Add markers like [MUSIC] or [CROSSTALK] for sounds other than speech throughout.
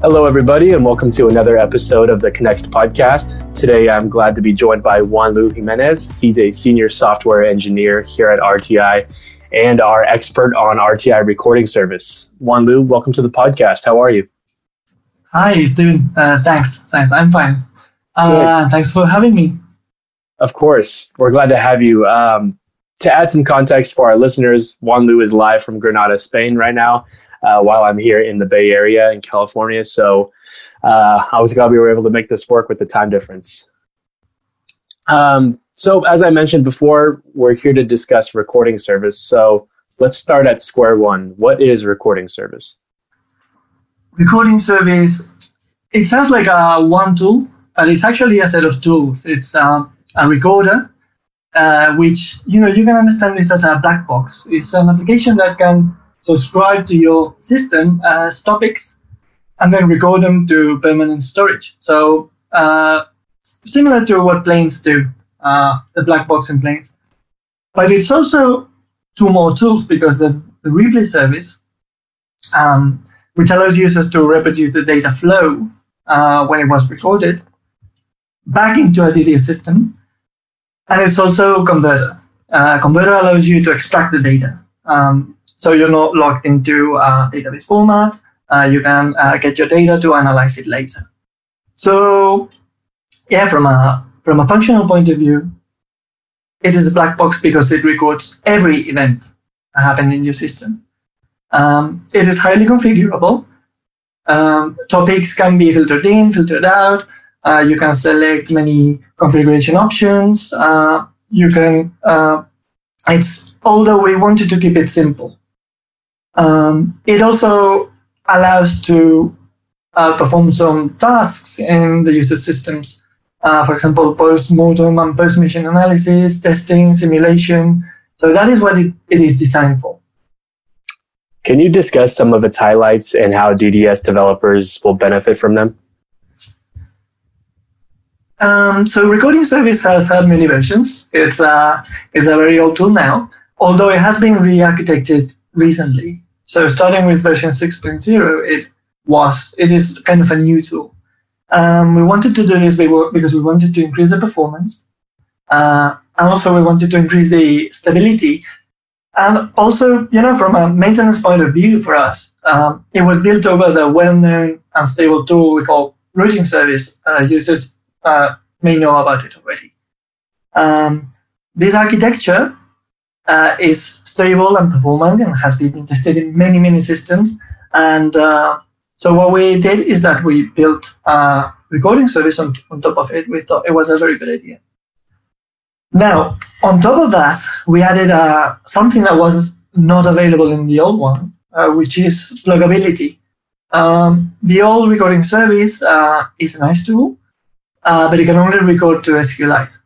Hello, everybody, and welcome to another episode of the Connext podcast. Today, I'm glad to be joined by Juanlu Jimenez. He's a senior software engineer here at RTI and our expert on RTI recording service. Juan Lu, welcome to the podcast. How are you? Hi, Steven. Uh, thanks. Thanks. I'm fine. Uh, thanks for having me. Of course. We're glad to have you. Um, to add some context for our listeners, Juanlu is live from Granada, Spain right now uh, while I'm here in the Bay Area in California. So uh, I was glad we were able to make this work with the time difference. Um, so as I mentioned before, we're here to discuss recording service. So let's start at square one. What is recording service? Recording service, it sounds like a one tool, but it's actually a set of tools. It's um, a recorder, uh, which you know you can understand this as a black box. It's an application that can subscribe to your system as topics, and then record them to permanent storage. So uh, similar to what planes do, uh, the black box in planes. But it's also two more tools because there's the replay service, um, which allows users to reproduce the data flow uh, when it was recorded back into a DDS system. And it's also converter. Uh, converter allows you to extract the data. Um, so you're not locked into a database format. Uh, you can uh, get your data to analyze it later. So yeah, from a from a functional point of view, it is a black box because it records every event happening in your system. Um, it is highly configurable. Um, topics can be filtered in, filtered out. Uh, you can select many configuration options. Uh, you can. Uh, it's although we wanted to keep it simple. Um, it also allows to uh, perform some tasks in the user systems. Uh, for example, post-mortem and post-mission analysis, testing, simulation. So that is what it, it is designed for. Can you discuss some of its highlights and how DDS developers will benefit from them? Um, so recording service has had many versions. It's, uh, it's a very old tool now, although it has been re-architected recently. So starting with version 6.0, it was it is kind of a new tool. Um, we wanted to do this because we wanted to increase the performance, uh, and also we wanted to increase the stability, and also you know from a maintenance point of view for us, um, it was built over the well-known and stable tool we call routing service. Uh, users uh, may know about it already. Um, this architecture uh, is stable and performant and has been tested in many, many systems. And uh, so what we did is that we built a recording service on, on top of it. We thought it was a very good idea. Now, on top of that, we added uh, something that was not available in the old one, uh, which is pluggability. Um, the old recording service uh, is a nice tool, uh, but it can only record to SQLite.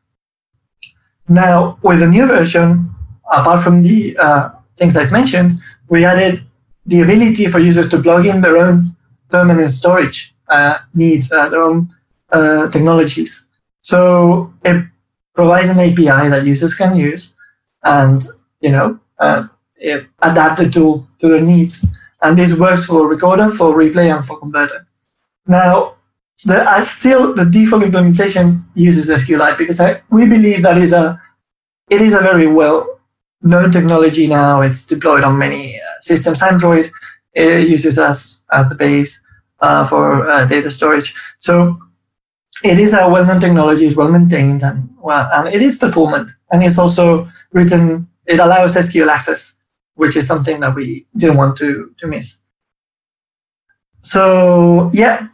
Now, with the new version, apart from the uh, things I've mentioned, we added the ability for users to plug in their own permanent storage uh, needs, uh, their own uh, technologies. So it provides an API that users can use and, you know, uh, adapt the tool to their needs. And this works for recorder, for replay, and for converter. Now, the, I still the default implementation uses SQLite because I, we believe that is a it is a very well known technology now. It's deployed on many uh, systems. Android uses us as the base uh, for uh, data storage. So it is a well-known technology. It's well maintained and well, and it is performant. And it's also written. It allows SQL access, which is something that we didn't want to to miss. So yeah,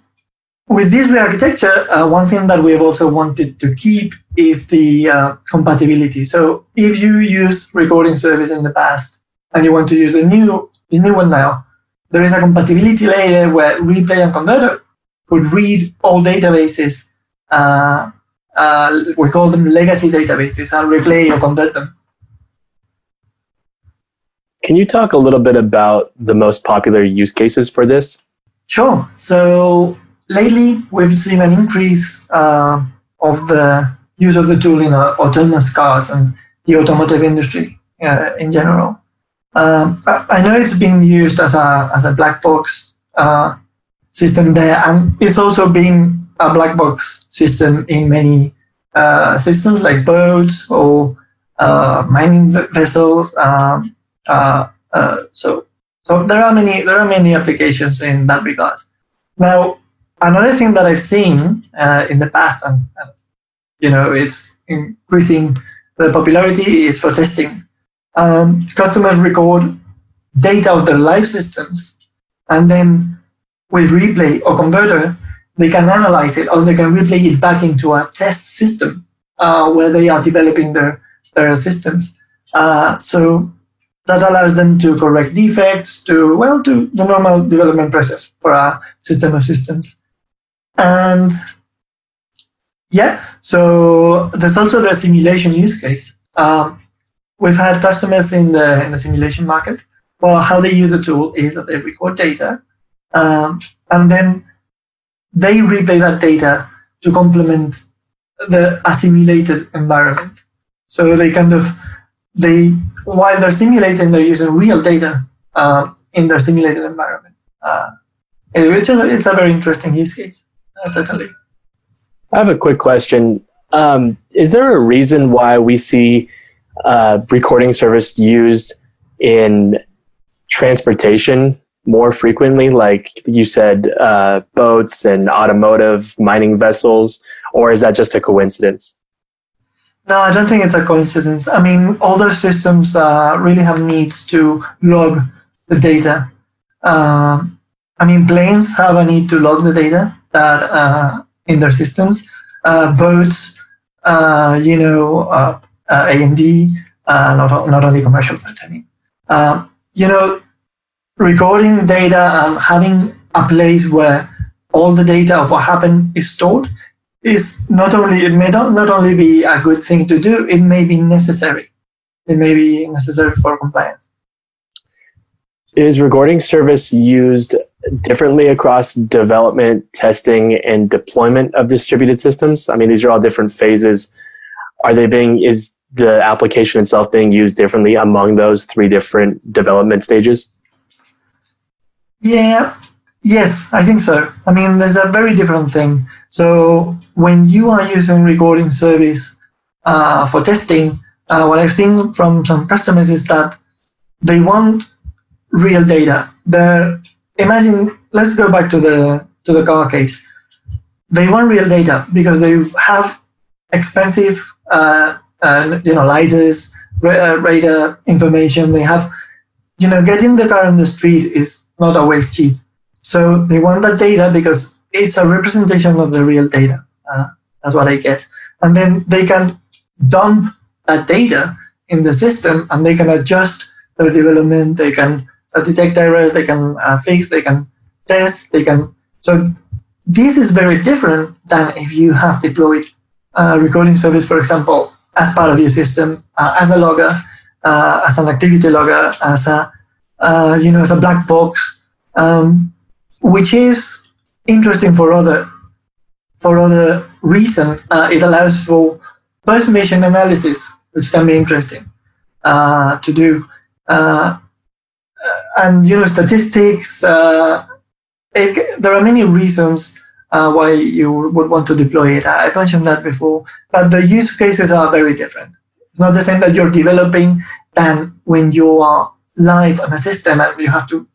with this re-architecture, uh, one thing that we've also wanted to keep is the uh, compatibility. So if you used recording service in the past and you want to use a new, the new one now, there is a compatibility layer where replay and converter could read all databases. Uh, uh, we call them legacy databases and replay or convert them. Can you talk a little bit about the most popular use cases for this? Sure. So lately, we've seen an increase uh, of the use of the tool in uh, autonomous cars and the automotive industry uh, in general. Um, I, know it's being used as a as a black box uh, system there, and it's also been a black box system in many uh, systems like boats or uh, mining vessels. Um, so, so there are many there are many applications in that regard. Now, another thing that I've seen uh, in the past, and, and you know, it's increasing the popularity is for testing. Um, customers record data of their live systems, and then with replay or converter, they can analyze it or they can replay it back into a test system uh, where they are developing their their systems. Uh, so that allows them to correct defects, to well, to the normal development process for a system of systems. And yeah, so there's also the simulation use case. Um, we've had customers in the in the simulation market. Well, how they use the tool is that they record data, um, and then they replay that data to complement the assimilated environment. So they kind of they while they're simulating, they're using real data uh, in their simulated environment. Uh, it's a, it's a very interesting use case, certainly. I have a quick question. Um, is there a reason why we see uh, recording service used in transportation more frequently, like you said, uh, boats and automotive mining vessels, or is that just a coincidence? No, I don't think it's a coincidence. I mean, all those systems uh, really have needs to log the data. Uh, I mean, planes have a need to log the data that uh, in their systems. Uh, boats, uh, you know, A&D, not not only commercial, but I mean, you know, recording data and having a place where all the data of what happened is stored is not only it may not, not only be a good thing to do it may be necessary it may be necessary for compliance is recording service used differently across development testing and deployment of distributed systems i mean these are all different phases are they being is the application itself being used differently among those three different development stages yeah, yes, I think so. I mean, there's a very different thing. So when you are using recording service uh, for testing, uh, what I've seen from some customers is that they want real data. They're, imagine, let's go back to the to the car case. They want real data because they have expensive, uh, uh you know, lidars, uh, radar information. They have, you know, getting the car on the street is not always cheap. So they want that data because it's a representation of the real data. Uh, that's what I get. And then they can dump that data in the system and they can adjust their development. They can detect errors. They can uh, fix. They can test. They can. So this is very different than if you have deployed a recording service, for example, as part of your system, uh, as a logger, uh, as an activity logger, as a uh, you know, as a black box, um, which is interesting for other for other reasons. Uh, it allows for post-mission analysis, which can be interesting uh, to do, and you know, statistics. Uh, it, there are many reasons uh, why you would want to deploy it. I've mentioned that before, but the use cases are very different. It's not the same that you're developing than when you are live on a system and you have to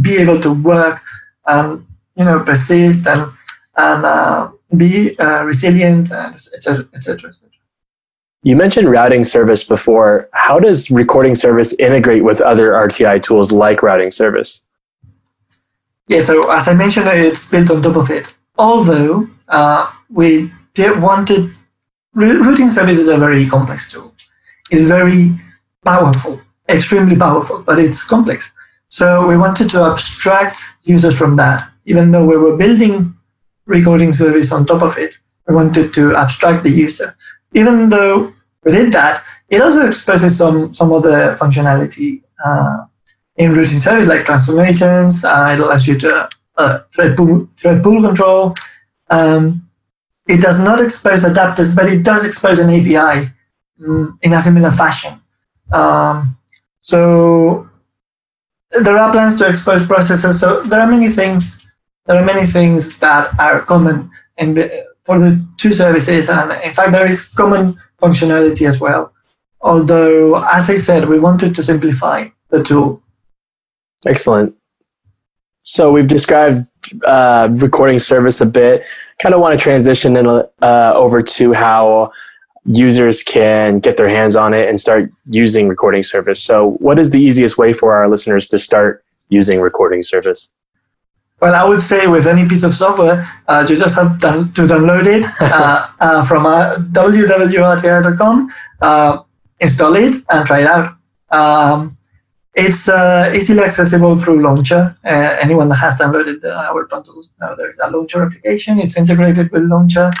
be able to work and you know persist and and uh, be uh, resilient and etc etc etc you mentioned routing service before how does recording service integrate with other rti tools like routing service yeah so as i mentioned it's built on top of it although uh, we wanted routing service is a very complex tool it's very powerful extremely powerful, but it's complex. So we wanted to abstract users from that. Even though we were building recording service on top of it, we wanted to abstract the user. Even though we did that, it also exposes some, some of the functionality uh, in routing service like transformations. Uh, it allows you to uh, thread, pool, thread pool control. Um, it does not expose adapters, but it does expose an API um, in a similar fashion. Um, so there are plans to expose processes. So there are many things there are many things that are common and for the two services, and in fact, there is common functionality as well. Although, as I said, we wanted to simplify the tool. Excellent. So we've described uh, recording service a bit. Kind of want to transition in, uh, over to how users can get their hands on it and start using recording service. So, what is the easiest way for our listeners to start using recording service? Well, I would say with any piece of software, uh, you just have to, to download it [LAUGHS] uh, uh, from uh, www.rti.com, uh, install it, and try it out. Um, it's uh, easily accessible through Launcher. Uh, anyone that has downloaded our bundles, now there's a Launcher application. It's integrated with Launcher.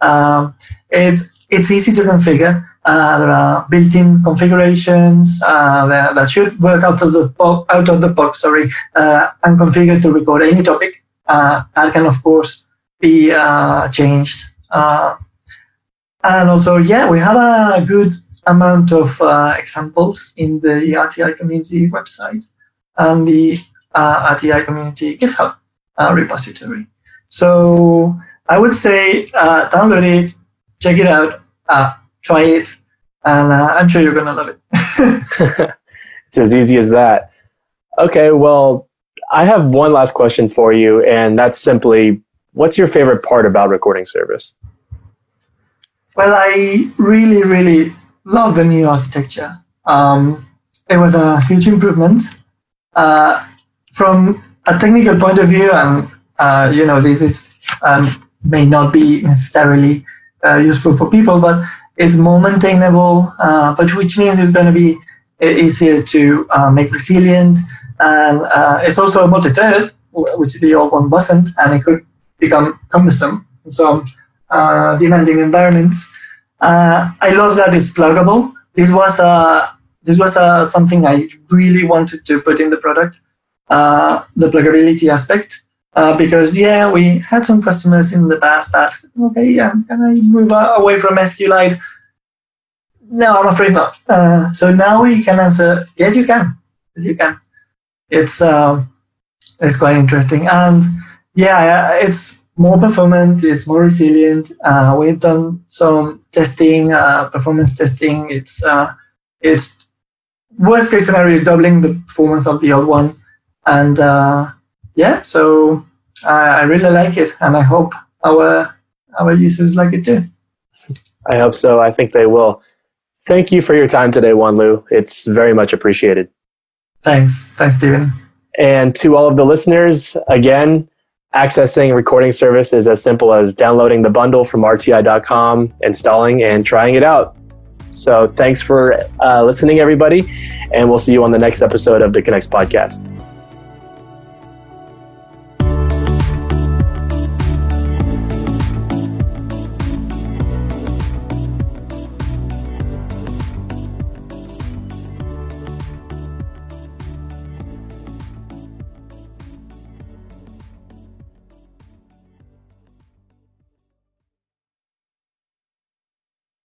Um, it's it's easy to configure. Uh, there are built-in configurations uh, that, that, should work out of the bo- out of the box. Sorry, uh, and configured to record any topic. Uh, that can, of course, be uh, changed. Uh, and also, yeah, we have a good amount of examples in the RTI community website and the RTI community GitHub repository. So I would say download it, check it out try it, and uh, I'm sure you're going to love it. [LAUGHS] it's as easy as that. Okay, well, I have one last question for you, and that's simply what's your favorite part about recording service? Well, I really, really love the new architecture. Um, it was a huge improvement. Uh, from a technical point of view, and uh, you know, this is um, may not be necessarily uh, useful for people, but it's more maintainable, uh, but which means it's going to be easier to uh, make resilient. And uh, it's also multi-threaded, which the old one wasn't, and it could become cumbersome in some uh, demanding environments. Uh, I love that it's pluggable. This was a this was something I really wanted to put in the product, the pluggability aspect. Uh, because yeah, we had some customers in the past ask, okay, yeah, can I move away from SQLite? No, I'm afraid not. Uh, so now we can answer, yes, you can. Yes, you can. It's uh, it's quite interesting, and yeah, it's more performant. It's more resilient. Uh, we've done some testing, uh, performance testing. It's uh, it's worst case scenario is doubling the performance of the old one, and yeah, so I really like it, and I hope our our users like it too. I hope so. I think they will. Thank you for your time today, Juanlu. It's very much appreciated. Thanks. Thanks, Stephen. And to all of the listeners, again, accessing recording service is as simple as downloading the bundle from rti.com, installing, and trying it out. So thanks for uh, listening, everybody, and we'll see you on the next episode of the Connext podcast.